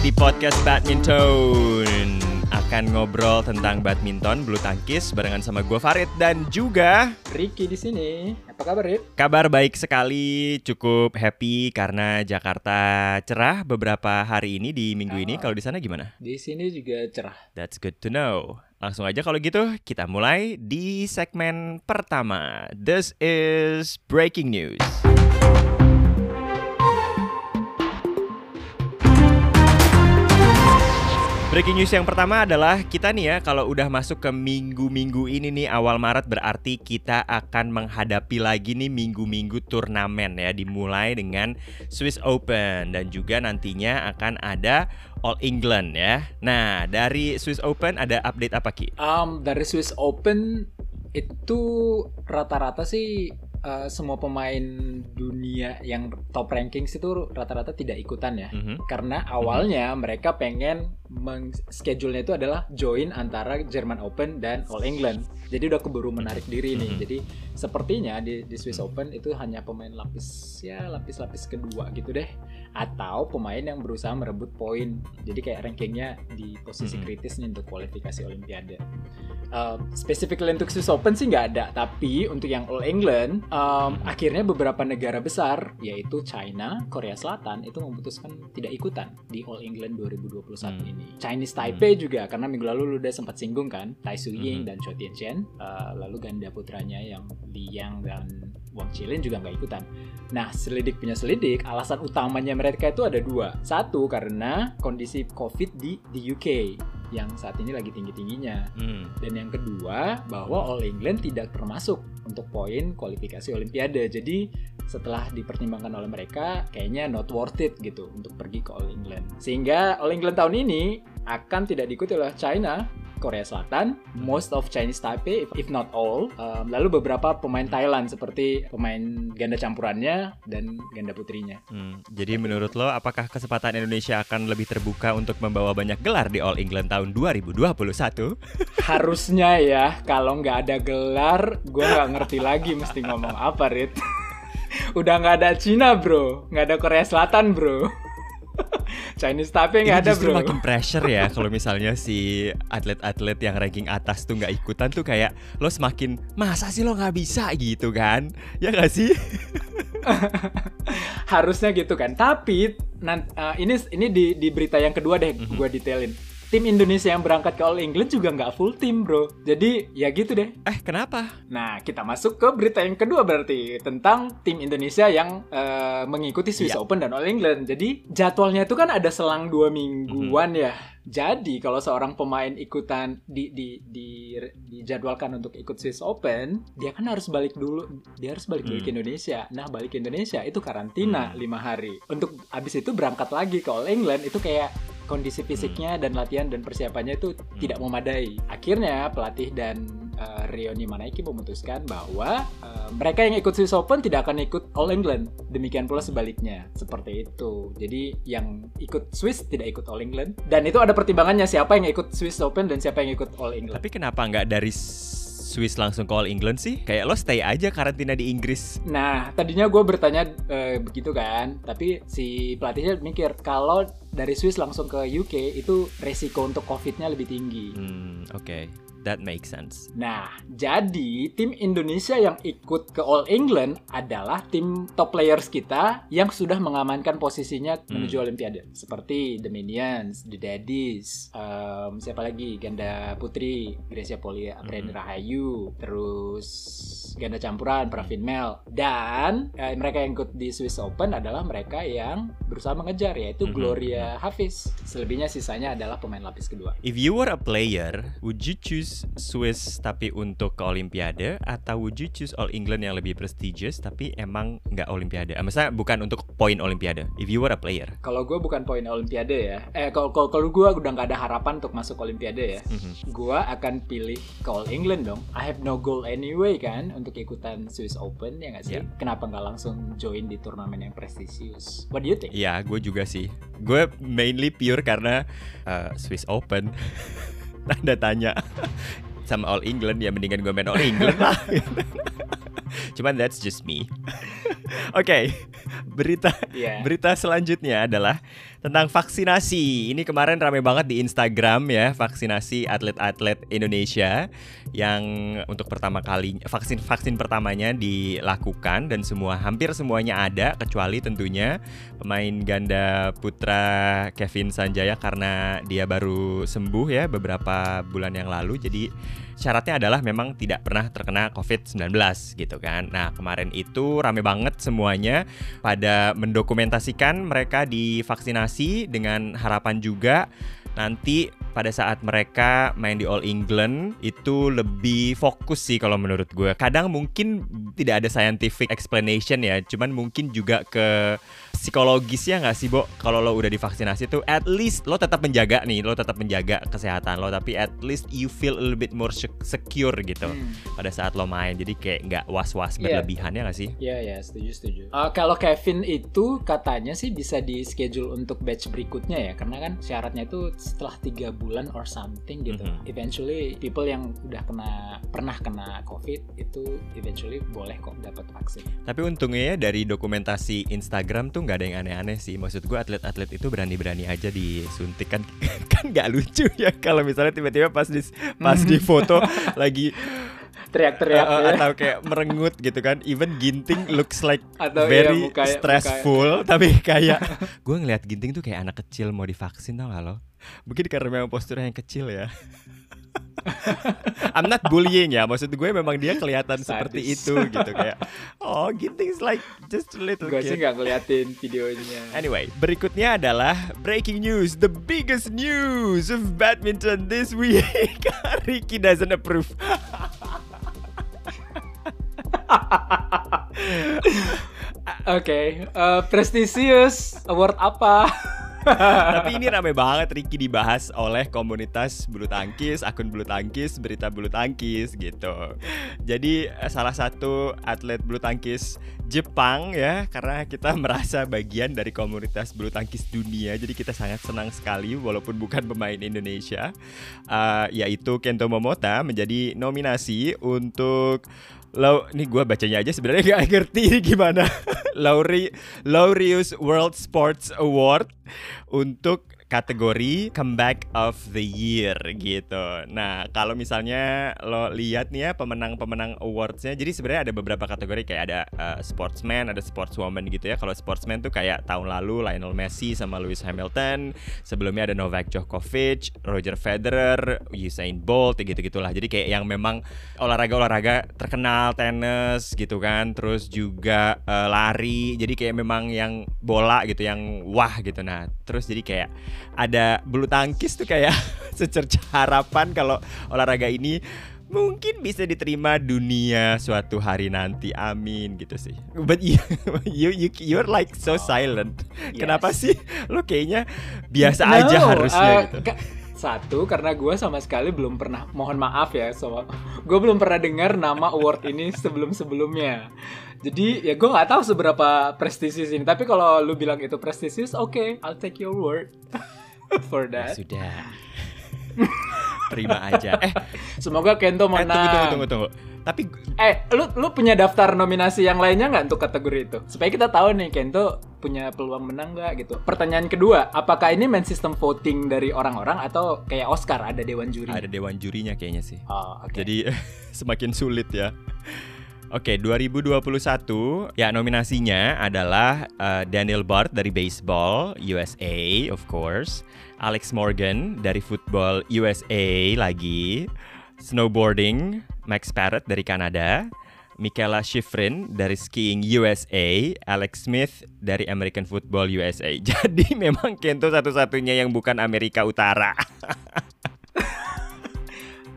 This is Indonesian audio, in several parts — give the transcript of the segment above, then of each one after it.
lagi di podcast badminton Akan ngobrol tentang badminton, bulu tangkis Barengan sama gue Farid dan juga Ricky di sini. Apa kabar, Rit? Kabar baik sekali, cukup happy karena Jakarta cerah beberapa hari ini di minggu ini Oh. Kalau di sana gimana? Di sini juga cerah. That's good to know Langsung aja kalau gitu kita mulai di segmen pertama This is Breaking News Breaking news yang pertama adalah kita nih ya kalau udah masuk ke minggu-minggu ini nih awal Maret berarti kita akan menghadapi lagi nih minggu-minggu turnamen ya dimulai dengan Swiss Open dan juga nantinya akan ada All England ya. Nah, dari Swiss Open ada update apa Ki? Um, dari Swiss Open itu rata-rata sih uh, semua pemain dunia yang top rankings itu rata-rata tidak ikutan ya. Mhm. Karena awalnya mereka pengen schedule-nya itu adalah join antara German Open dan All England. Jadi udah keburu menarik diri nih. Mhm. Jadi sepertinya di, di Swiss Open itu hanya pemain lapis ya lapis-lapis kedua gitu deh. Atau pemain yang berusaha merebut poin. Jadi kayak rankingnya di posisi kritis nih untuk kualifikasi Olimpiade. Um, specifically untuk Swiss Open sih nggak ada, tapi untuk yang All England, um, akhirnya beberapa negara besar yaitu China, Korea Selatan itu memutuskan tidak ikutan di All England 2021 Hmm. ini. Chinese Taipei juga karena minggu lalu lu udah sempat singgung kan, Tai Su Ying Mhm. dan Chou Tianchen, uh, lalu ganda putranya yang Li Yang dan Wang Qilin juga nggak ikutan. Nah, selidik punya selidik, alasan utamanya mereka itu ada dua. Satu karena kondisi COVID di di UK yang saat ini lagi tinggi-tingginya. Hmm. Dan yang kedua, bahwa All England tidak termasuk untuk poin kualifikasi Olimpiade. Jadi setelah dipertimbangkan oleh mereka, kayaknya not worth it gitu untuk pergi ke All England. Sehingga All England tahun ini akan tidak diikuti oleh China, Korea Selatan, most of Chinese Taipei, if- not all, um, lalu beberapa pemain Thailand seperti pemain ganda campurannya dan ganda putrinya. Hmm, Jadi menurut lo apakah kesempatan Indonesia akan lebih terbuka untuk membawa banyak gelar di All England tahun 2021? Harusnya ya, kalau nggak ada gelar, gue nggak ngerti lagi mesti ngomong apa, Rit. Udah nggak ada Cina, bro. Nggak ada Korea Selatan, bro. Chinese Ini nggak ada, bro. makin pressure ya kalau misalnya si atlet-atlet yang ranking atas tuh nggak ikutan tuh kayak lo semakin masa sih lo nggak bisa gitu kan? Ya nggak sih? Harusnya gitu kan. Tapi nan- eh, ini ini di, di berita yang kedua deh, Mhm. gue detailin. Tim Indonesia yang berangkat ke All England juga nggak full tim, bro. Jadi ya gitu deh. Eh kenapa? Nah, kita masuk ke berita yang kedua berarti tentang tim Indonesia yang eh, mengikuti Swiss Iya. Open dan All England. Jadi jadwalnya itu kan ada selang dua mingguan ya. Jadi kalau seorang pemain ikutan di, di, di dijadwalkan untuk ikut Swiss Open, dia kan harus balik dulu. Dia harus balik dulu Hmm. ke Indonesia. Nah, balik ke Indonesia itu karantina Hmm. lima hari. Untuk abis itu berangkat lagi ke All England itu kayak kondisi fisiknya dan latihan dan persiapannya itu tidak memadai. Akhirnya pelatih dan uh, Rioni Manaiki memutuskan bahwa uh, mereka yang ikut Swiss Open tidak akan ikut All England. Demikian pula sebaliknya. Seperti itu. Jadi yang ikut Swiss tidak ikut All England dan itu ada pertimbangannya siapa yang ikut Swiss Open dan siapa yang ikut All England. Tapi kenapa nggak dari Swiss langsung ke All England sih? Kayak lo stay aja karantina di Inggris. Nah, tadinya gue bertanya eh, begitu kan, tapi si pelatihnya mikir kalau dari Swiss langsung ke UK itu resiko untuk COVID-nya lebih tinggi. Hmm, oke. That makes sense. Nah, jadi tim Indonesia yang ikut ke All England adalah tim top players kita yang sudah mengamankan posisinya Hmm. menuju Olimpiade. Seperti The Minions, The Daddies, em, siapa lagi? Ganda Putri, Gracia Poli, Apreni Hmm. Rahayu, terus ganda campuran, Pravin Mel. Dan eh, mereka yang ikut di Swiss Open adalah mereka yang berusaha mengejar, yaitu Mhm. Gloria Hafiz. Selebihnya sisanya adalah pemain lapis kedua. If you were a player, would you choose Swiss tapi untuk ke Olimpiade atau would you choose All England yang lebih prestigious tapi emang nggak Olimpiade? Ah, Maksudnya bukan untuk poin Olimpiade. If you were a player. Kalau gue bukan poin Olimpiade ya, eh kalau kalau gue udah nggak ada harapan untuk masuk Olimpiade ya, Mhm. gue akan pilih ke All England dong. I have no goal anyway kan untuk ikutan Swiss Open ya nggak sih? Yeah. Kenapa nggak langsung join di turnamen yang prestisius? What do you think? Iya, gue juga sih. Gue mainly pure karena uh, Swiss Open. Tanda tanya. Sama All England ya mendingan gue main All England lah. Cuman that's just me. Oke, okay, berita yeah. berita selanjutnya adalah tentang vaksinasi. Ini kemarin rame banget di Instagram ya, vaksinasi atlet-atlet Indonesia yang untuk pertama kali vaksin vaksin pertamanya dilakukan dan semua hampir semuanya ada kecuali tentunya pemain ganda putra Kevin Sanjaya karena dia baru sembuh ya beberapa bulan yang lalu. Jadi syaratnya adalah memang tidak pernah terkena COVID-19 gitu kan. Nah, kemarin itu rame banget semuanya pada mendokumentasikan mereka divaksinasi dengan harapan juga nanti pada saat mereka main di All England itu lebih fokus sih kalau menurut gue. Kadang mungkin tidak ada scientific explanation ya, cuman mungkin juga ke psikologisnya nggak sih, Bo? Kalau lo udah divaksinasi tuh at least lo tetap menjaga nih, lo tetap menjaga kesehatan lo, tapi at least you feel a little bit more secure gitu hmm. pada saat lo main. Jadi kayak nggak was-was yeah. berlebihan ya nggak sih? Iya, yeah, iya, yeah, setuju, setuju. Uh, kalau Kevin itu katanya sih bisa di schedule untuk batch berikutnya ya, karena kan syaratnya itu setelah tiga bulan or something gitu. Mm -hmm. Eventually people yang udah kena pernah kena COVID itu eventually boleh kok dapat vaksin. Tapi untungnya ya dari dokumentasi Instagram tuh nggak ada yang aneh-aneh sih. Maksud gue atlet-atlet itu berani-berani aja disuntik kan kan nggak lucu ya kalau misalnya tiba-tiba pas di pas di foto lagi teriak-teriak uh, ya. atau kayak merengut gitu kan even ginting looks like atau iya, very iya, mukanya, stressful mukanya. tapi kayak gue ngeliat ginting tuh kayak anak kecil mau divaksin tau gak lo Mungkin karena memang posturnya yang kecil ya. I'm not bullying ya, maksud gue memang dia kelihatan Sadis. seperti itu gitu kayak oh Ginting's like just a little gue sih nggak ngeliatin videonya. Anyway, berikutnya adalah breaking news, the biggest news of badminton this week. Ricky doesn't approve. Oke, okay, uh, prestisius award apa? Tapi ini rame banget Ricky dibahas oleh komunitas bulu tangkis, akun bulu tangkis, berita bulu tangkis gitu. Jadi eh, salah satu atlet bulu tangkis Jepang ya, karena kita merasa bagian dari komunitas bulu tangkis dunia. Jadi kita sangat senang sekali walaupun bukan pemain Indonesia. Uh, yaitu Kento Momota menjadi nominasi untuk Lau, ini gue bacanya aja sebenarnya gak ngerti gimana. Lauri, Laureus World Sports Award untuk kategori comeback of the year gitu. Nah, kalau misalnya lo lihat nih ya pemenang-pemenang awardsnya, jadi sebenarnya ada beberapa kategori kayak ada uh, sportsman, ada sportswoman gitu ya. Kalau sportsman tuh kayak tahun lalu Lionel Messi sama Lewis Hamilton, sebelumnya ada Novak Djokovic, Roger Federer, Usain Bolt, gitu gitulah. Jadi kayak yang memang olahraga-olahraga terkenal, tenis gitu kan, terus juga uh, lari. Jadi kayak memang yang bola gitu, yang wah gitu. Nah, terus jadi kayak ada bulu tangkis tuh kayak secerca harapan kalau olahraga ini mungkin bisa diterima dunia suatu hari nanti. Amin gitu sih. But you you, you you're like so oh, silent. Yes. kenapa sih? Lo kayaknya biasa no, aja harusnya uh, gitu satu karena gue sama sekali belum pernah mohon maaf ya so gue belum pernah dengar nama award ini sebelum sebelumnya jadi ya gue nggak tahu seberapa prestisius ini tapi kalau lu bilang itu prestisius oke okay, I'll take your word for that. Ya sudah. Terima aja. Eh, semoga Kento menang. Eh, tunggu, tunggu, tunggu, tunggu. Tapi eh lu lu punya daftar nominasi yang lainnya nggak untuk kategori itu? Supaya kita tahu nih Kento punya peluang menang nggak gitu. Pertanyaan kedua, apakah ini main sistem voting dari orang-orang atau kayak Oscar ada dewan juri? Ada dewan jurinya kayaknya sih. Oh, okay. Jadi semakin sulit ya. Oke, okay, 2021 ya nominasinya adalah uh, Daniel Bart dari baseball USA, of course. Alex Morgan dari football USA lagi. Snowboarding Max Parrott dari Kanada. Michaela Schifrin dari skiing USA, Alex Smith dari American Football USA. Jadi memang Kento satu-satunya yang bukan Amerika Utara.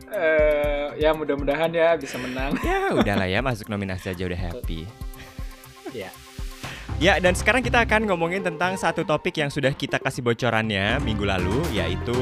uh, ya mudah-mudahan ya bisa menang. ya udahlah ya masuk nominasi aja udah happy. ya. Ya, dan sekarang kita akan ngomongin tentang satu topik yang sudah kita kasih bocorannya minggu lalu, yaitu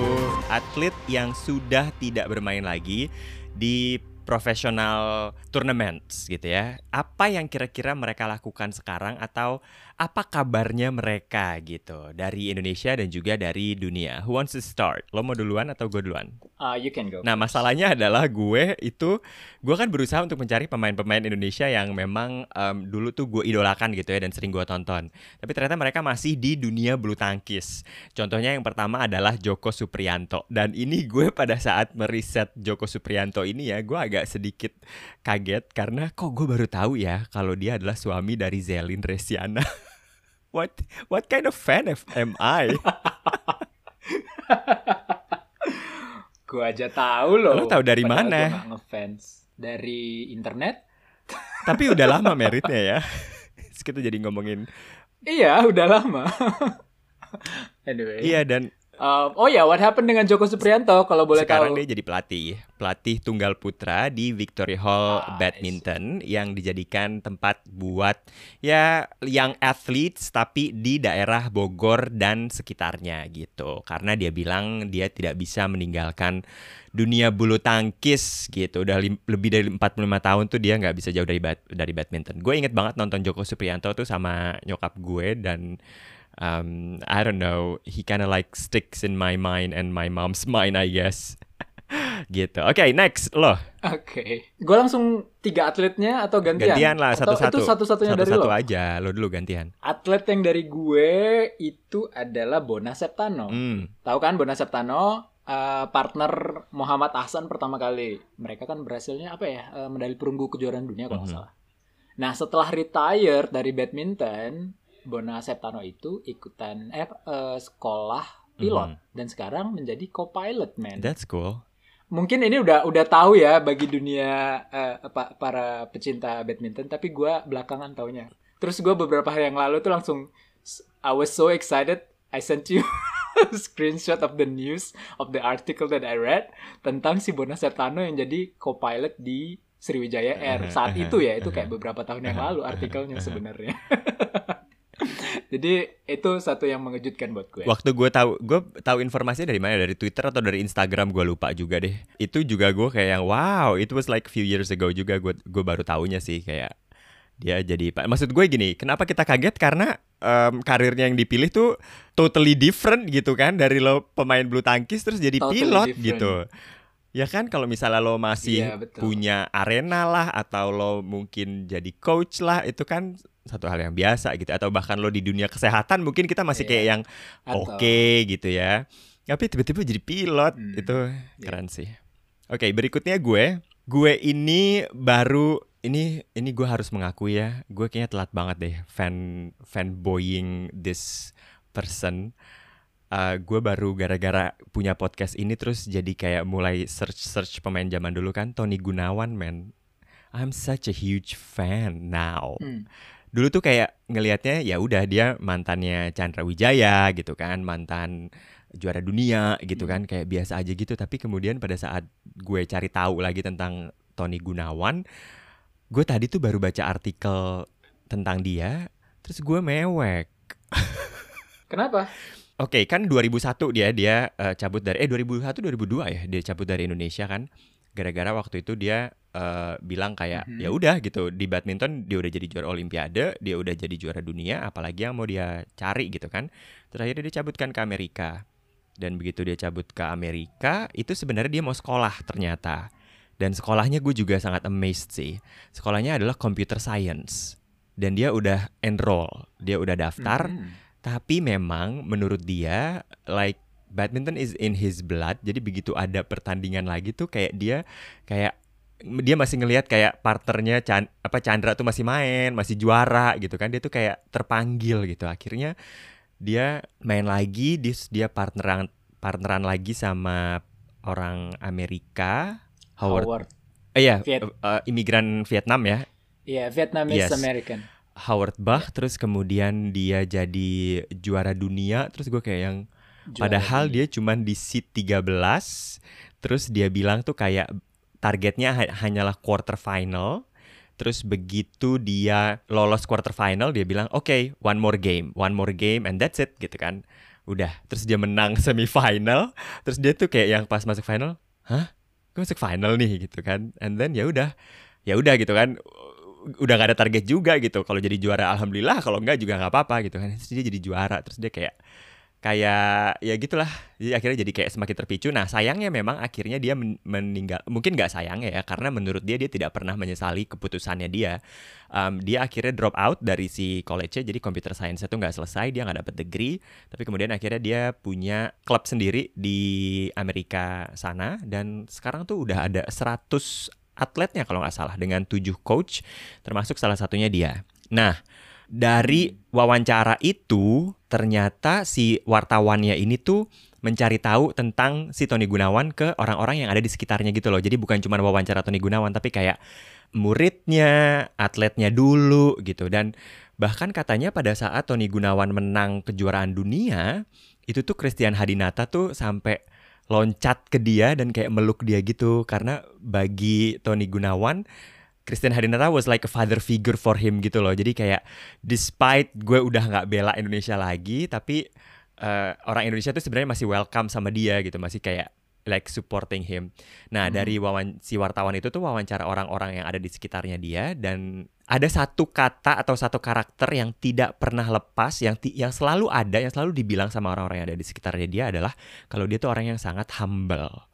atlet yang sudah tidak bermain lagi di professional tournaments gitu ya. Apa yang kira-kira mereka lakukan sekarang atau apa kabarnya mereka gitu dari Indonesia dan juga dari dunia. Who wants to start? Lo mau duluan atau gue duluan? Uh, you can go. Nah masalahnya adalah gue itu gue kan berusaha untuk mencari pemain-pemain Indonesia yang memang um, dulu tuh gue idolakan gitu ya dan sering gue tonton. Tapi ternyata mereka masih di dunia bulu tangkis. Contohnya yang pertama adalah Joko Suprianto dan ini gue pada saat meriset Joko Suprianto ini ya gue agak sedikit kaget karena kok gue baru tahu ya kalau dia adalah suami dari Zelin Resiana. what what kind of fan am I? gue aja tahu loh. Lo tahu dari Padahal mana? Ngefans dari internet. Tapi udah lama meritnya ya. Terus kita jadi ngomongin. Iya, udah lama. anyway. Iya dan Um, oh ya, what happened dengan Joko Suprianto kalau boleh sekarang tahu? dia jadi pelatih, pelatih tunggal putra di Victoria Hall Ah, Badminton yang dijadikan tempat buat ya yang athletes tapi di daerah Bogor dan sekitarnya gitu. Karena dia bilang dia tidak bisa meninggalkan dunia bulu tangkis gitu. Udah lim- lebih dari 45 tahun tuh dia nggak bisa jauh dari bad- dari badminton. Gue inget banget nonton Joko Suprianto tuh sama nyokap gue dan um, I don't know, he kind of like sticks in my mind and my mom's mind, I guess. gitu. Oke, next lo. Oke. Gue langsung tiga atletnya atau gantian? Gantian lah satu-satu. Itu satu-satunya dari Satu-satu lo? aja. Lo dulu gantian. Atlet yang dari gue itu adalah Bona Septano. Hmm. Tahu kan Bona Septano? eh, partner Muhammad Ahsan pertama kali. Mereka kan berhasilnya apa ya? eh, medali perunggu kejuaraan dunia kalau nggak Mhm. salah. Nah setelah retire dari badminton, Bona Septano itu ikutan eh, eh, sekolah pilot Mhm. dan sekarang menjadi co-pilot man. That's cool. Mungkin ini udah udah tahu ya bagi dunia apa para pecinta badminton, tapi gua belakangan taunya. Terus gua beberapa hari yang lalu tuh langsung I was so excited. I sent you screenshot of the news of the article that I read tentang si Bona Sertano yang jadi co-pilot di Sriwijaya Air saat itu ya itu kayak beberapa tahun yang lalu artikelnya sebenarnya. Jadi itu satu yang mengejutkan buat gue. Waktu gue tahu, gue tahu informasinya dari mana? Dari Twitter atau dari Instagram? Gue lupa juga deh. Itu juga gue kayak yang wow, it was like few years ago juga. Gue gue baru tahunya sih kayak dia jadi pak. Maksud gue gini, kenapa kita kaget? Karena em, karirnya yang dipilih tuh totally different gitu kan dari lo pemain bulu tangkis terus jadi Totally pilot different. gitu. Ya kan kalau misalnya lo masih Iya, betul. punya arena lah atau lo mungkin jadi coach lah itu kan satu hal yang biasa gitu atau bahkan lo di dunia kesehatan mungkin kita masih Iya. kayak yang Atau- oke gitu ya. Tapi tiba-tiba jadi pilot Hmm, itu iya. keren sih. Oke, berikutnya gue. Gue ini baru ini ini gue harus mengakui ya, gue kayaknya telat banget deh fan fanboying this person. Uh, gue baru gara-gara punya podcast ini terus jadi kayak mulai search search pemain zaman dulu kan Tony Gunawan man. I'm such a huge fan now Hmm. dulu tuh kayak ngelihatnya ya udah dia mantannya Chandra Wijaya gitu kan mantan juara dunia gitu kan kayak biasa aja gitu tapi kemudian pada saat gue cari tahu lagi tentang Tony Gunawan gue tadi tuh baru baca artikel tentang dia terus gue mewek Kenapa? Oke, kan 2001 dia dia eh, cabut dari eh 2001 2002 ya dia cabut dari Indonesia kan. Gara-gara waktu itu dia eh, bilang kayak Mhm. ya udah gitu di badminton dia udah jadi juara olimpiade, dia udah jadi juara dunia, apalagi yang mau dia cari gitu kan. Terus akhirnya dia cabutkan ke Amerika. Dan begitu dia cabut ke Amerika, itu sebenarnya dia mau sekolah ternyata. Dan sekolahnya gue juga sangat amazed sih. Sekolahnya adalah computer science. Dan dia udah enroll, dia udah daftar. Hmm. Tapi memang menurut dia like badminton is in his blood. Jadi begitu ada pertandingan lagi tuh kayak dia kayak dia masih ngelihat kayak partnernya Chan, apa Chandra tuh masih main, masih juara gitu kan. Dia tuh kayak terpanggil gitu. Akhirnya dia main lagi, dia dia partneran partneran lagi sama orang Amerika, Howard. Howard. Eh, iya, Viet- eh, imigran Vietnam ya. Iya, Vietnamese Yes. American. Howard Bach terus kemudian dia jadi juara dunia terus gue kayak yang Juara padahal dunia. dia cuman di seat 13 terus dia bilang tuh kayak targetnya ha- hanyalah quarter final terus begitu dia lolos quarter final dia bilang oke one more game one more game and that's it gitu kan. Udah terus dia menang semifinal terus dia tuh kayak yang pas masuk final hah? Gue masuk final nih? gitu kan. And then ya udah ya udah gitu kan udah gak ada target juga gitu. Kalau jadi juara alhamdulillah, kalau enggak juga nggak apa-apa gitu kan. Terus dia jadi juara, terus dia kayak kayak ya gitulah. Jadi akhirnya jadi kayak semakin terpicu. Nah sayangnya memang akhirnya dia men meninggal mungkin nggak sayangnya ya karena menurut dia dia tidak pernah menyesali keputusannya dia. Um, dia akhirnya drop out dari si college jadi computer science itu nggak selesai dia nggak dapet degree. Tapi kemudian akhirnya dia punya klub sendiri di Amerika sana. Dan sekarang tuh udah ada 100 atletnya kalau nggak salah dengan tujuh coach termasuk salah satunya dia nah dari wawancara itu ternyata si wartawannya ini tuh mencari tahu tentang si Tony Gunawan ke orang-orang yang ada di sekitarnya gitu loh. Jadi bukan cuma wawancara Tony Gunawan tapi kayak muridnya, atletnya dulu gitu dan bahkan katanya pada saat Tony Gunawan menang kejuaraan dunia itu tuh Christian Hadinata tuh sampai loncat ke dia dan kayak meluk dia gitu karena bagi Tony Gunawan Christian Hadinata was like a father figure for him gitu loh. Jadi kayak despite gue udah nggak bela Indonesia lagi, tapi uh, orang Indonesia tuh sebenarnya masih welcome sama dia gitu, masih kayak like supporting him. Nah hmm. dari wawan si wartawan itu tuh wawancara orang-orang yang ada di sekitarnya dia dan ada satu kata atau satu karakter yang tidak pernah lepas, yang yang selalu ada, yang selalu dibilang sama orang-orang yang ada di sekitarnya dia adalah kalau dia tuh orang yang sangat humble.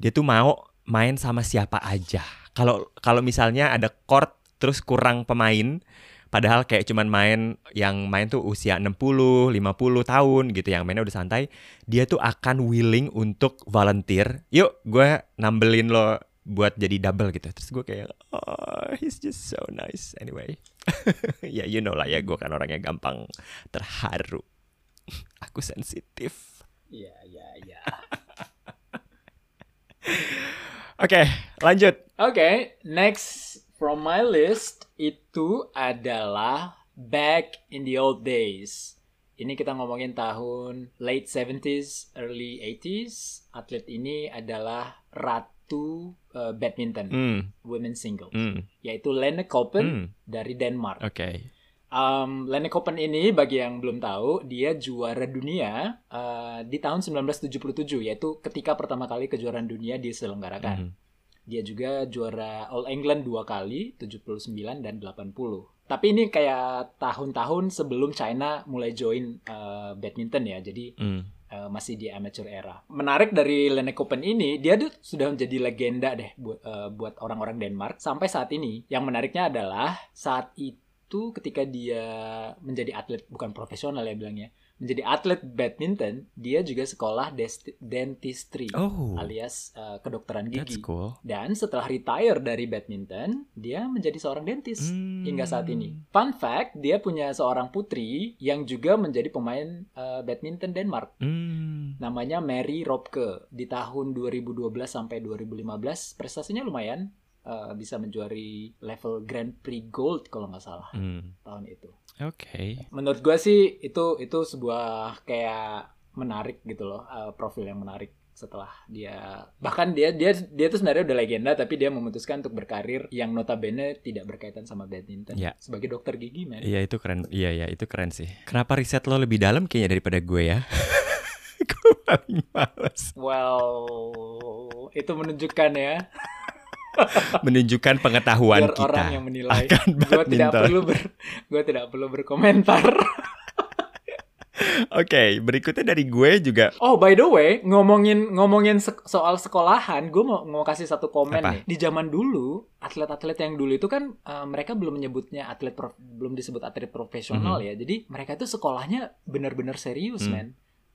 Dia tuh mau main sama siapa aja kalau kalau misalnya ada court terus kurang pemain padahal kayak cuman main yang main tuh usia 60, 50 tahun gitu yang mainnya udah santai, dia tuh akan willing untuk volunteer. Yuk, gue nambelin lo buat jadi double gitu. Terus gue kayak, oh, he's just so nice. Anyway, ya yeah, you know lah ya, gue kan orangnya gampang terharu. Aku sensitif. Iya, iya, iya. Oke, lanjut. Oke, okay, next from my list itu adalah Back in the Old Days. Ini kita ngomongin tahun late 70s, early 80s. Atlet ini adalah ratu uh, badminton, mm. women singles, mm. yaitu Lene Koppen mm. dari Denmark. Oke. Okay. Um, Lene Koppen ini bagi yang belum tahu, dia juara dunia uh, di tahun 1977, yaitu ketika pertama kali kejuaraan dunia diselenggarakan. Mm. Dia juga juara All England dua kali, 79 dan 80. Tapi ini kayak tahun-tahun sebelum China mulai join uh, badminton ya. Jadi mm. uh, masih di amateur era. Menarik dari Lene Koppen ini, dia tuh sudah menjadi legenda deh buat uh, buat orang-orang Denmark sampai saat ini. Yang menariknya adalah saat itu ketika dia menjadi atlet bukan profesional ya bilangnya menjadi atlet badminton, dia juga sekolah dentistry oh, alias uh, kedokteran gigi. cool. Dan setelah retire dari badminton, dia menjadi seorang dentis hmm. hingga saat ini. Fun fact, dia punya seorang putri yang juga menjadi pemain uh, badminton Denmark. Hmm. Namanya Mary Robke. Di tahun 2012 sampai 2015 prestasinya lumayan. Uh, bisa menjuari level Grand Prix Gold kalau nggak salah hmm. tahun itu. Oke. Okay. Menurut gue sih itu itu sebuah kayak menarik gitu loh, uh, profil yang menarik setelah dia bahkan dia dia dia tuh sebenarnya udah legenda tapi dia memutuskan untuk berkarir yang notabene tidak berkaitan sama badminton ya. sebagai dokter gigi man. Iya itu keren. Iya ya itu keren sih. Kenapa riset lo lebih dalam kayaknya daripada gue ya? gue paling males. Well, itu menunjukkan ya menunjukkan pengetahuan Biar kita orang yang menilai. Gue tidak perlu ber, gue tidak perlu berkomentar. Oke, okay, berikutnya dari gue juga. Oh, by the way, ngomongin ngomongin se soal sekolahan, gue mau mau kasih satu komen Apa? nih. Di zaman dulu, atlet-atlet yang dulu itu kan uh, mereka belum menyebutnya atlet belum disebut atlet profesional mm -hmm. ya. Jadi mereka itu sekolahnya benar-benar serius, mm. men.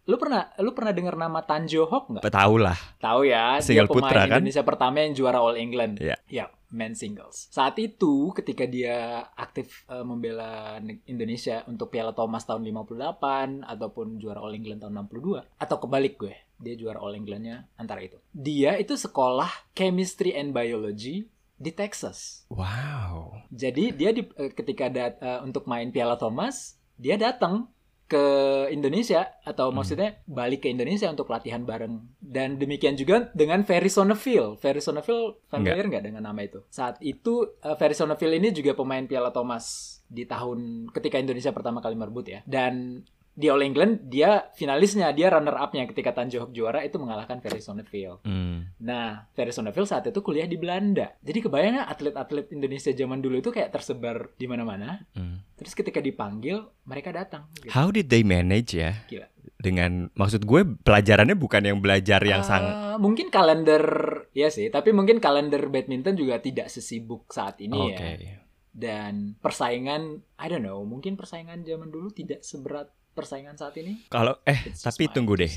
Lu pernah lu pernah dengar nama Tanjo Hok nggak? Tahu lah. Tahu ya. Single dia pemain putra kan? Indonesia pertama yang juara All England. Iya. Yeah. Ya, men singles. Saat itu ketika dia aktif uh, membela Indonesia untuk Piala Thomas tahun 58 ataupun juara All England tahun 62 atau kebalik gue. Dia juara All Englandnya antara itu. Dia itu sekolah Chemistry and Biology di Texas. Wow. Jadi dia di, uh, ketika dat, uh, untuk main Piala Thomas, dia datang ke Indonesia atau hmm. maksudnya balik ke Indonesia untuk latihan bareng dan demikian juga dengan Ferry Sonneville. Ferry Sonneville familiar nggak dengan nama itu? Saat itu uh, Ferry Sonneville ini juga pemain Piala Thomas di tahun ketika Indonesia pertama kali merebut ya. Dan di All England dia finalisnya, dia runner up-nya ketika Tan Johok juara itu mengalahkan Ferry Sonneville. Hmm. Nah, Ferry Sonneville saat itu kuliah di Belanda. Jadi kebayang atlet-atlet Indonesia zaman dulu itu kayak tersebar di mana-mana. Hmm. Terus ketika dipanggil, mereka datang. Gitu. How did they manage ya? Gila. Dengan maksud gue pelajarannya bukan yang belajar yang Eh, sangat mungkin kalender ya sih, tapi mungkin kalender badminton juga tidak sesibuk saat ini Oke. ya. Dan persaingan, I don't know, mungkin persaingan zaman dulu tidak seberat persaingan saat ini. Kalau eh It's tapi tunggu deh.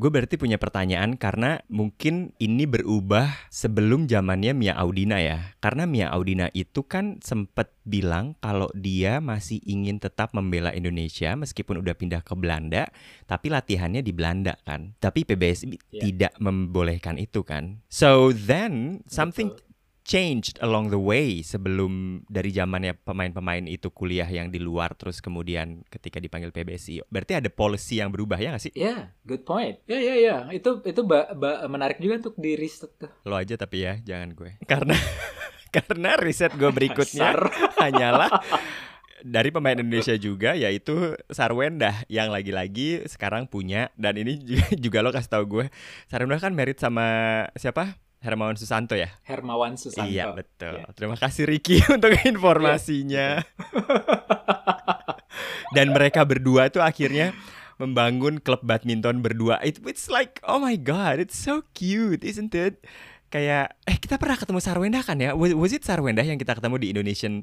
Gue berarti punya pertanyaan karena mungkin ini berubah sebelum zamannya Mia Audina ya. Karena Mia Audina itu kan sempet bilang kalau dia masih ingin tetap membela Indonesia meskipun udah pindah ke Belanda, tapi latihannya di Belanda kan. Tapi PBSI Iya. tidak membolehkan itu kan. So then something Betul. Changed along the way sebelum dari zamannya pemain-pemain itu kuliah yang di luar terus kemudian ketika dipanggil PBSI. Berarti ada policy yang berubah ya nggak sih? Ya, good point. Ya, ya, ya. Itu itu ba- ba- menarik juga untuk di riset tuh. Lo aja tapi ya, jangan gue. Karena karena riset gue berikutnya hanyalah dari pemain Indonesia juga yaitu Sarwenda yang lagi-lagi sekarang punya dan ini juga, juga lo kasih tahu gue Sarwenda kan merit sama siapa Hermawan Susanto ya? Hermawan Susanto. iya betul. Iya. terima kasih Ricky untuk informasinya. Dan mereka berdua tuh akhirnya membangun klub badminton berdua. It, it's like oh my god it's so cute isn't it? Kayak eh kita pernah ketemu Sarwenda kan ya? Was, was it Sarwenda yang kita ketemu di Indonesian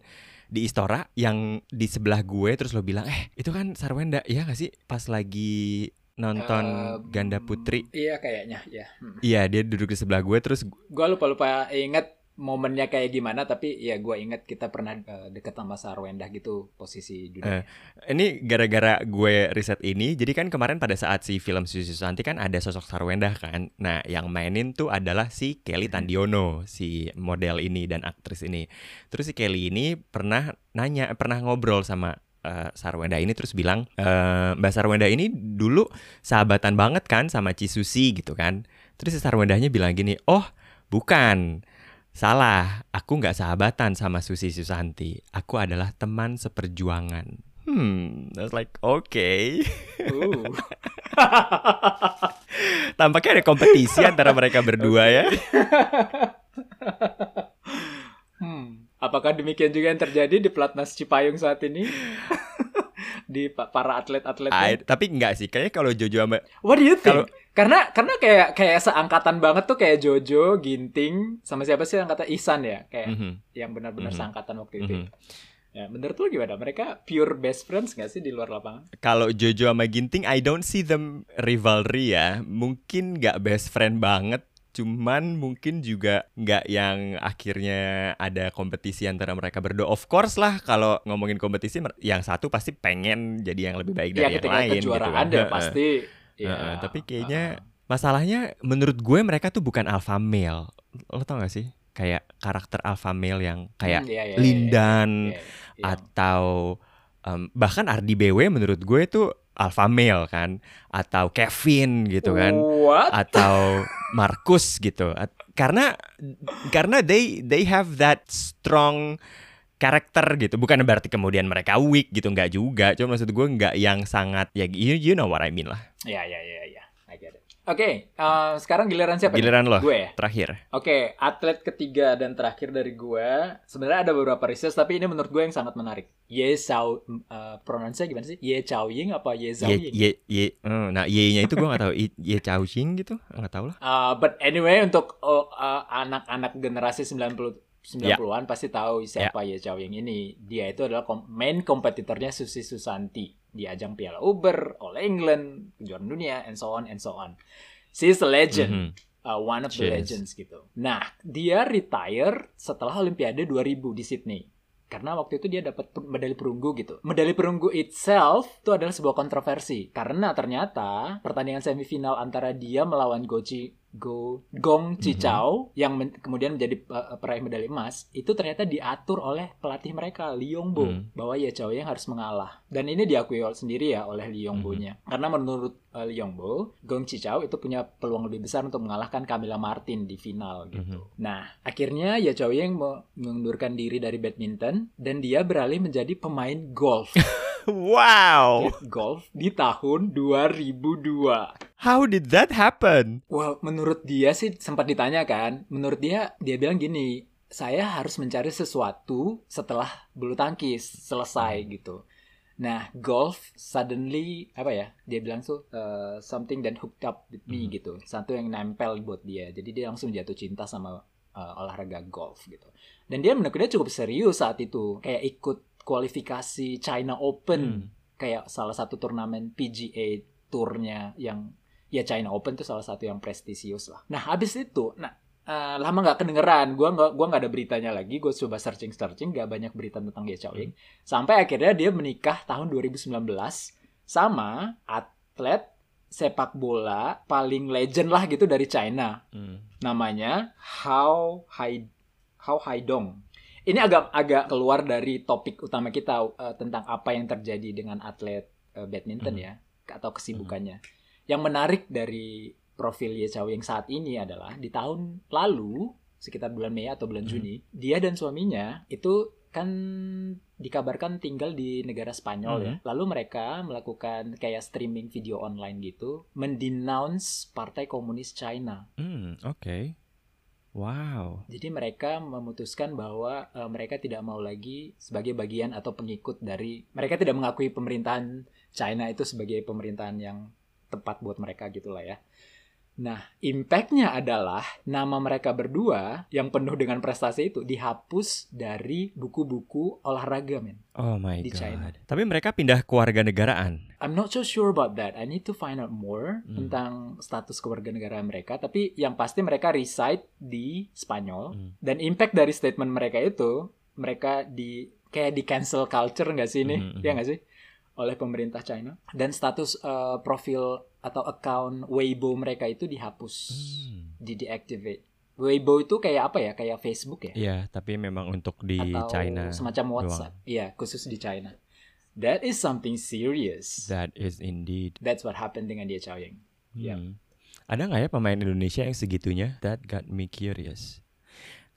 di Istora yang di sebelah gue terus lo bilang eh itu kan Sarwenda. Iya gak sih? Pas lagi nonton Eh, ganda putri Iya kayaknya, ya. Hmm. iya dia duduk di sebelah gue terus Gua lupa-lupa inget momennya kayak gimana tapi ya gua inget kita pernah eh, deket sama Sarwenda gitu posisi dunia. Ini gara-gara gue riset ini, jadi kan kemarin pada saat si film Susi Susanti kan ada sosok Sarwenda kan. Nah, yang mainin tuh adalah si Kelly Tandiono, si model ini dan aktris ini. Terus si Kelly ini pernah nanya, pernah ngobrol sama eh, Sarwenda ini terus bilang, eh, Mbak Sarwenda ini dulu sahabatan banget kan sama Cisusi gitu kan. Terus si Sarwendanya bilang gini, oh bukan, Salah, aku nggak sahabatan sama Susi Susanti. Aku adalah teman seperjuangan. Hmm, I was like, okay. Uh. Tampaknya ada kompetisi antara mereka berdua ya. Hmm. Apakah demikian juga yang terjadi di Platnas Cipayung saat ini? di pa- para atlet-atlet. Tapi enggak sih, kayaknya kalau Jojo sama What do you think? Kalau- karena karena kayak kayak seangkatan banget tuh kayak Jojo, Ginting, sama siapa sih yang kata Ihsan ya, kayak Mhm, yang benar-benar Mhm. seangkatan waktu itu. mhm. Ya, menurut lu gimana? Mereka pure best friends gak sih di luar lapangan? Kalau Jojo sama Ginting, I don't see them rivalry ya. Mungkin nggak best friend banget, cuman mungkin juga nggak yang akhirnya ada kompetisi antara mereka berdua. Of course lah, kalau ngomongin kompetisi, yang satu pasti pengen jadi yang lebih baik Ya dari yang lain gitu kan. ada Heeh. pasti. Ya, Heeh, tapi kayaknya masalahnya menurut gue mereka tuh bukan alpha male. Lo tau gak sih? Kayak karakter alpha male yang kayak Hmm, iya, iya, iya, Lindan iya, iya. atau em, bahkan Ardi BW menurut gue tuh alpha male kan atau Kevin gitu kan What? atau Markus gitu. Karena karena they they have that strong karakter gitu. Bukan berarti kemudian mereka weak gitu nggak juga. Cuma maksud gue nggak yang sangat ya you, you know what I mean lah. Ya, ya, ya, ya. I get it. Oke, eh, sekarang giliran siapa? Giliran lo Gue ya? terakhir. Oke, atlet ketiga dan terakhir dari gue. Sebenarnya ada beberapa riset, tapi ini menurut gue yang sangat menarik. Ye Xiao, uh, pronunciasinya gimana sih? Ye Chao Ying apa Ye Zhao Ye Ying? ye ye. eh, nah ye-nya itu gue nggak tahu. Ye Chao Xing gitu nggak tahu lah. Uh, but anyway, untuk oh, uh, anak-anak generasi 90 Ya. 90-an pasti tahu siapa Ye Chao Ying ini. Dia itu adalah kom- main kompetitornya Susi Susanti di ajang Piala Uber, All England, kejuaraan dunia, and so on and so on. She's a legend. Mhm. uh, one of the legends gitu. Nah, dia retire setelah Olimpiade 2000 di Sydney. Karena waktu itu dia dapat medali perunggu gitu. Medali perunggu itself itu adalah sebuah kontroversi karena ternyata pertandingan semifinal antara dia melawan Goji Go Gong Chichao yang men- kemudian menjadi uh, peraih medali emas itu ternyata diatur oleh pelatih mereka Li Yongbo Hmm. bahwa Ye Chao yang harus mengalah. Dan ini diakui sendiri ya oleh Li Yongbo-nya. Karena menurut uh, Li Yongbo, Gong Chichao itu punya peluang lebih besar untuk mengalahkan Camilla Martin di final gitu. Nah, akhirnya Ye Chao Yang mengundurkan diri dari badminton dan dia beralih menjadi pemain golf. wow. Golf di tahun 2002. How did that happen? Well, menurut dia sih sempat ditanya kan. Menurut dia, dia bilang gini, saya harus mencari sesuatu setelah bulu tangkis selesai gitu. Nah, golf suddenly apa ya? Dia bilang tuh uh, something that hooked up with me Hmm. gitu. Satu yang nempel buat dia. Jadi dia langsung jatuh cinta sama uh, olahraga golf gitu. Dan dia menekannya cukup serius saat itu. Kayak ikut kualifikasi China Open Hmm. kayak salah satu turnamen PGA tournya yang ya China Open tuh salah satu yang prestisius lah. Nah habis itu, nah eh, lama nggak kedengeran, gua nggak gua nggak ada beritanya lagi, gue coba searching searching, nggak banyak berita tentang Ye Xiaoying. Sampai akhirnya dia menikah tahun 2019 sama atlet sepak bola paling legend lah gitu dari China Hmm. namanya Hao Hai Hao Haidong. Ini agak agak keluar dari topik utama kita eh, tentang apa yang terjadi dengan atlet eh, badminton Mhm. ya atau kesibukannya. Yang menarik dari profil Ye Xiaoying saat ini adalah di tahun lalu sekitar bulan Mei atau bulan Mhm. Juni, dia dan suaminya itu kan dikabarkan tinggal di negara Spanyol ya. Lalu mereka melakukan kayak streaming video online gitu, mendenounce Partai Komunis China. Hmm, oke. Wow. Jadi mereka memutuskan bahwa eh, mereka tidak mau lagi sebagai bagian atau pengikut dari mereka tidak mengakui pemerintahan China itu sebagai pemerintahan yang tepat buat mereka gitulah ya. Nah, impactnya adalah nama mereka berdua yang penuh dengan prestasi itu dihapus dari buku-buku olahraga, men. Oh my Di god. China. Tapi mereka pindah keluarga negaraan. I'm not so sure about that. I need to find out more Hmm. tentang status kewarganegaraan mereka. Tapi yang pasti mereka reside di Spanyol. Hmm. Dan impact dari statement mereka itu, mereka di kayak di cancel culture nggak sih ini? Hmm, hmm, Ya nggak sih? Oleh pemerintah China. Dan status eh, profil atau account Weibo mereka itu dihapus, Hmm. di deactivate. Weibo itu kayak apa ya? Kayak Facebook ya? Iya, tapi memang untuk di atau China. semacam WhatsApp. Iya, khusus di China. That is something serious. That is indeed. That's what happened dengan dia. Iya. Hmm. Ada nggak ya pemain Indonesia yang segitunya? That got me curious.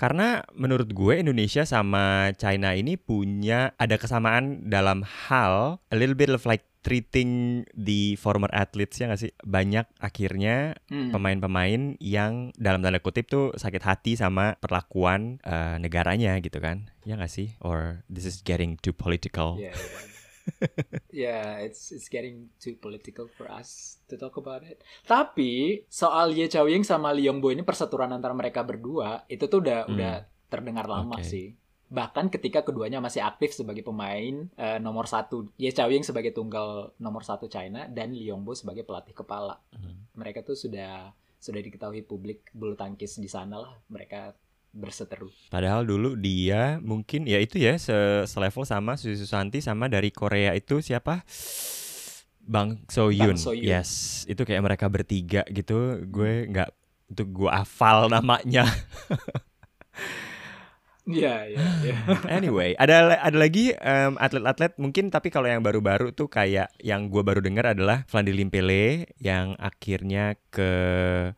Karena menurut gue Indonesia sama China ini punya ada kesamaan dalam hal a little bit of like treating the former athletes ya nggak sih? Banyak akhirnya Hmm. pemain-pemain yang dalam tanda kutip tuh sakit hati sama perlakuan eh, negaranya gitu kan? Ya nggak sih? Or this is getting too political. Yeah, yeah. Yeah, it's it's getting too political for us to talk about it. Tapi soal Ye Xiaoying sama Li Yongbo ini perseturuan antara mereka berdua itu tuh udah Hmm. udah terdengar lama Oke. sih. Bahkan ketika keduanya masih aktif sebagai pemain eh, nomor satu, Ye Xiaoying sebagai tunggal nomor satu China dan Li Yongbo sebagai pelatih kepala. Hmm. Mereka tuh sudah sudah diketahui publik bulu tangkis di sana lah. Mereka berseteru. Padahal dulu dia mungkin ya itu ya se selevel sama Susi Susanti sama dari Korea itu siapa? Bang Soyun. Soyun. Yes, itu kayak mereka bertiga gitu. Gue nggak itu gue hafal namanya. Iya, iya, iya. Anyway, ada ada lagi em, atlet-atlet mungkin tapi kalau yang baru-baru tuh kayak yang gue baru dengar adalah Flandi Limpele yang akhirnya ke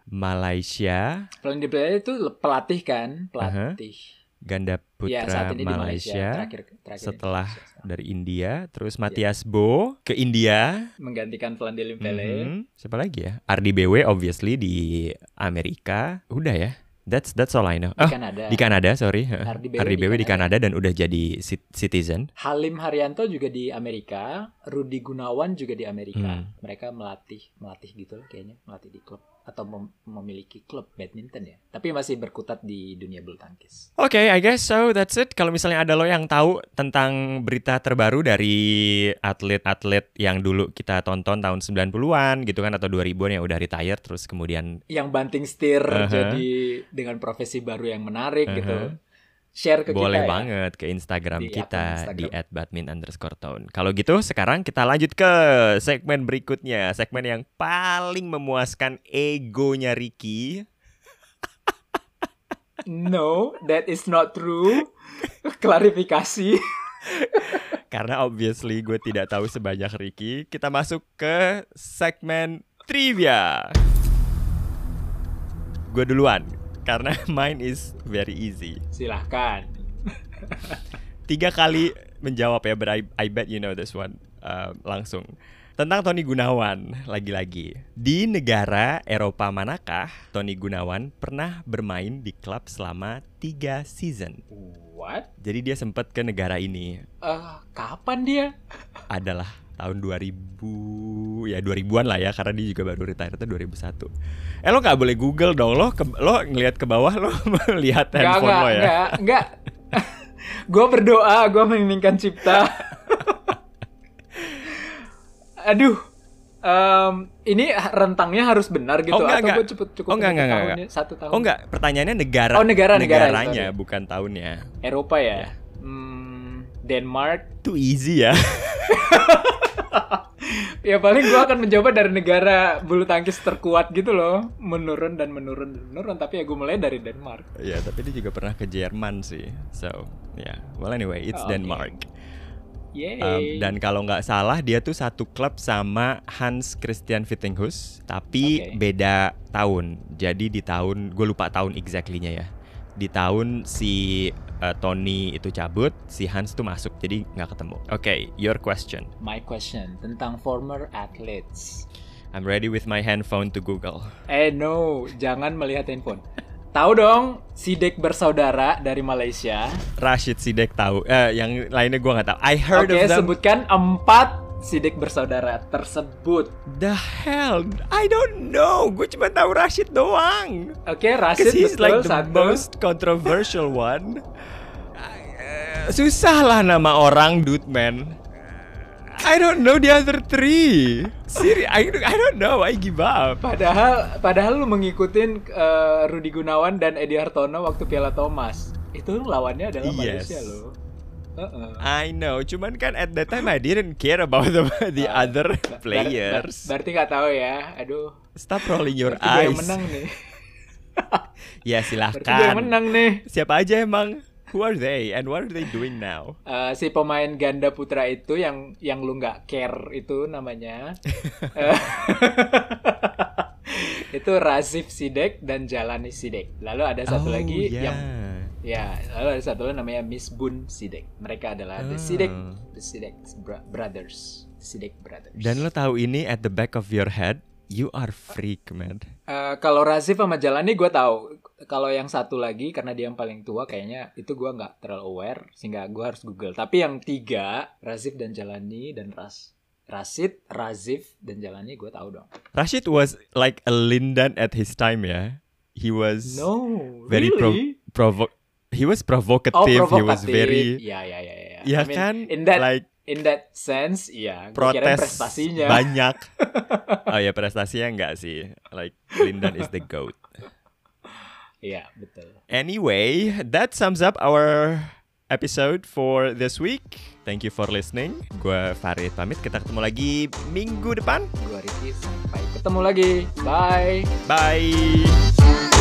Malaysia Pelatih Pelé itu pelatih kan, pelatih. ganda ya, putra saat ini di Malaysia. Malaysia. Terakhir, terakhir setelah Malaysia. dari India, terus Iya. Matias Bo ke India. menggantikan Flandre Pele. Mhm. Siapa lagi ya? Ardi BW obviously di Amerika. Udah ya. That's that's all I know. di Oh, Kanada. di Kanada, sorry. Ardi BW di di Kanada. Kanada dan udah jadi cit- citizen. Halim Haryanto juga di Amerika, Rudi Gunawan juga di Amerika. Hmm. Mereka melatih melatih gitu loh kayaknya, melatih di klub atau mem- memiliki klub badminton ya. Tapi masih berkutat di dunia bulu tangkis. Oke, I guess so. That's it. Kalau misalnya ada lo yang tahu tentang berita terbaru dari atlet-atlet yang dulu kita tonton tahun 90-an gitu kan atau 2000-an yang udah retire terus kemudian Yang banting setir Uh-huh. jadi dengan profesi baru yang menarik Uh-huh. gitu. Share ke boleh kita ya. banget ke Instagram Di kita Instagram. di @badmin underscore tone. Kalau gitu sekarang kita lanjut ke segmen berikutnya, segmen yang paling memuaskan egonya Ricky. No, that is not true. Klarifikasi. Karena obviously gue tidak tahu sebanyak Ricky. Kita masuk ke segmen trivia. Gue duluan karena mine is very easy. Silahkan. Tiga kali menjawab ya, but I, I bet you know this one. uh, langsung tentang Tony Gunawan lagi-lagi. Di negara Eropa manakah Tony Gunawan pernah bermain di klub selama tiga season? What? Jadi dia sempat ke negara ini. Uh, kapan dia? Adalah tahun 2000 ya 2000-an lah ya karena dia juga baru retire itu 2001. Eh lo nggak boleh Google dong lo ke, lo ngelihat ke bawah lo melihat handphone enggak, lo ya. Enggak, enggak. gue berdoa, gue menginginkan cipta. Aduh. Um, ini rentangnya harus benar gitu Oh, enggak, atau enggak. gue cukup cukup Oh, enggak, enggak, enggak, tahunnya, satu tahun Oh enggak, pertanyaannya negara. Oh, negara, negara, negaranya sorry. bukan tahunnya. Eropa ya, Ya. Denmark Itu easy ya. ya paling gue akan mencoba dari negara bulu tangkis terkuat gitu loh menurun dan menurun dan menurun tapi ya gue mulai dari Denmark Ya, tapi dia juga pernah ke Jerman sih. So, yeah. Well anyway, it's Oh, oke. Denmark. Yeay Um, dan kalau nggak salah dia tuh satu klub sama Hans Christian Vittinghus, tapi Oke. beda tahun. Jadi di tahun gue lupa tahun exactly-nya ya. Di tahun si uh, Tony itu cabut, si Hans tuh masuk. Jadi nggak ketemu. Oke, your question. my question tentang former athletes I'm ready with my handphone to Google. eh no jangan melihat handphone tahu dong Sidek bersaudara dari Malaysia Rashid Sidek tahu. Eh, yang lainnya gue nggak tahu. I heard oke of them. sebutkan empat Sidek bersaudara tersebut The hell? I don't know. Gue cuma tahu Rashid doang. oke Rashid Because he's betul like the satu most controversial one. Uh, susah lah nama orang, dude man. I don't know the other three. Siri, I, I don't know. I give up. Padahal padahal lu ngikutin eh, Rudi Gunawan dan Edi Hartono waktu Piala Thomas. Itu lawannya adalah Yes. Malaysia loh. Heeh. I know. Cuman kan at that time I didn't care about the, the Ah, other Ber- ber- players. berarti nggak tahu ya. Aduh. Stop rolling your Berarti eyes. yang menang nih. Ya Berarti gue yang silahkan. menang nih. Siapa aja emang? Who are they and what are they doing now? Eh, si pemain ganda putra itu yang yang lu nggak care itu namanya. Eh, itu Razif Sidek dan Jalani Sidek. Lalu ada satu Oh, lagi yeah. yang Ya, lalu ada satu lagi namanya Miss Bun Sidek. Mereka adalah Ah. The Sidek, The Sidek Brothers, Sidek Brothers. Dan lo tahu ini at the back of your head, you are freak, man. Eh, kalau Razif sama Jalani gue tahu. Kalau yang satu lagi karena dia yang paling tua kayaknya itu gue nggak terlalu aware sehingga gue harus Google. Tapi yang tiga Razif dan Jalani dan Ras Rasid, Razif dan Jalani gue tahu dong. Rashid was like a Lindan at his time, ya. He was No, very pro- really? provo he was provocative, Oh, he was very Ya, ya, ya, ya. ya I mean, kan In that like in that sense, iya. Gua kirain protes prestasinya. banyak. oh ya prestasinya enggak sih. Like Lindan is the goat. Iya, betul. Anyway, that sums up our episode for this week. Thank you for listening. Gue Farid pamit. Kita ketemu lagi minggu depan. Gue Ricky, sampai ketemu lagi. Bye. Bye.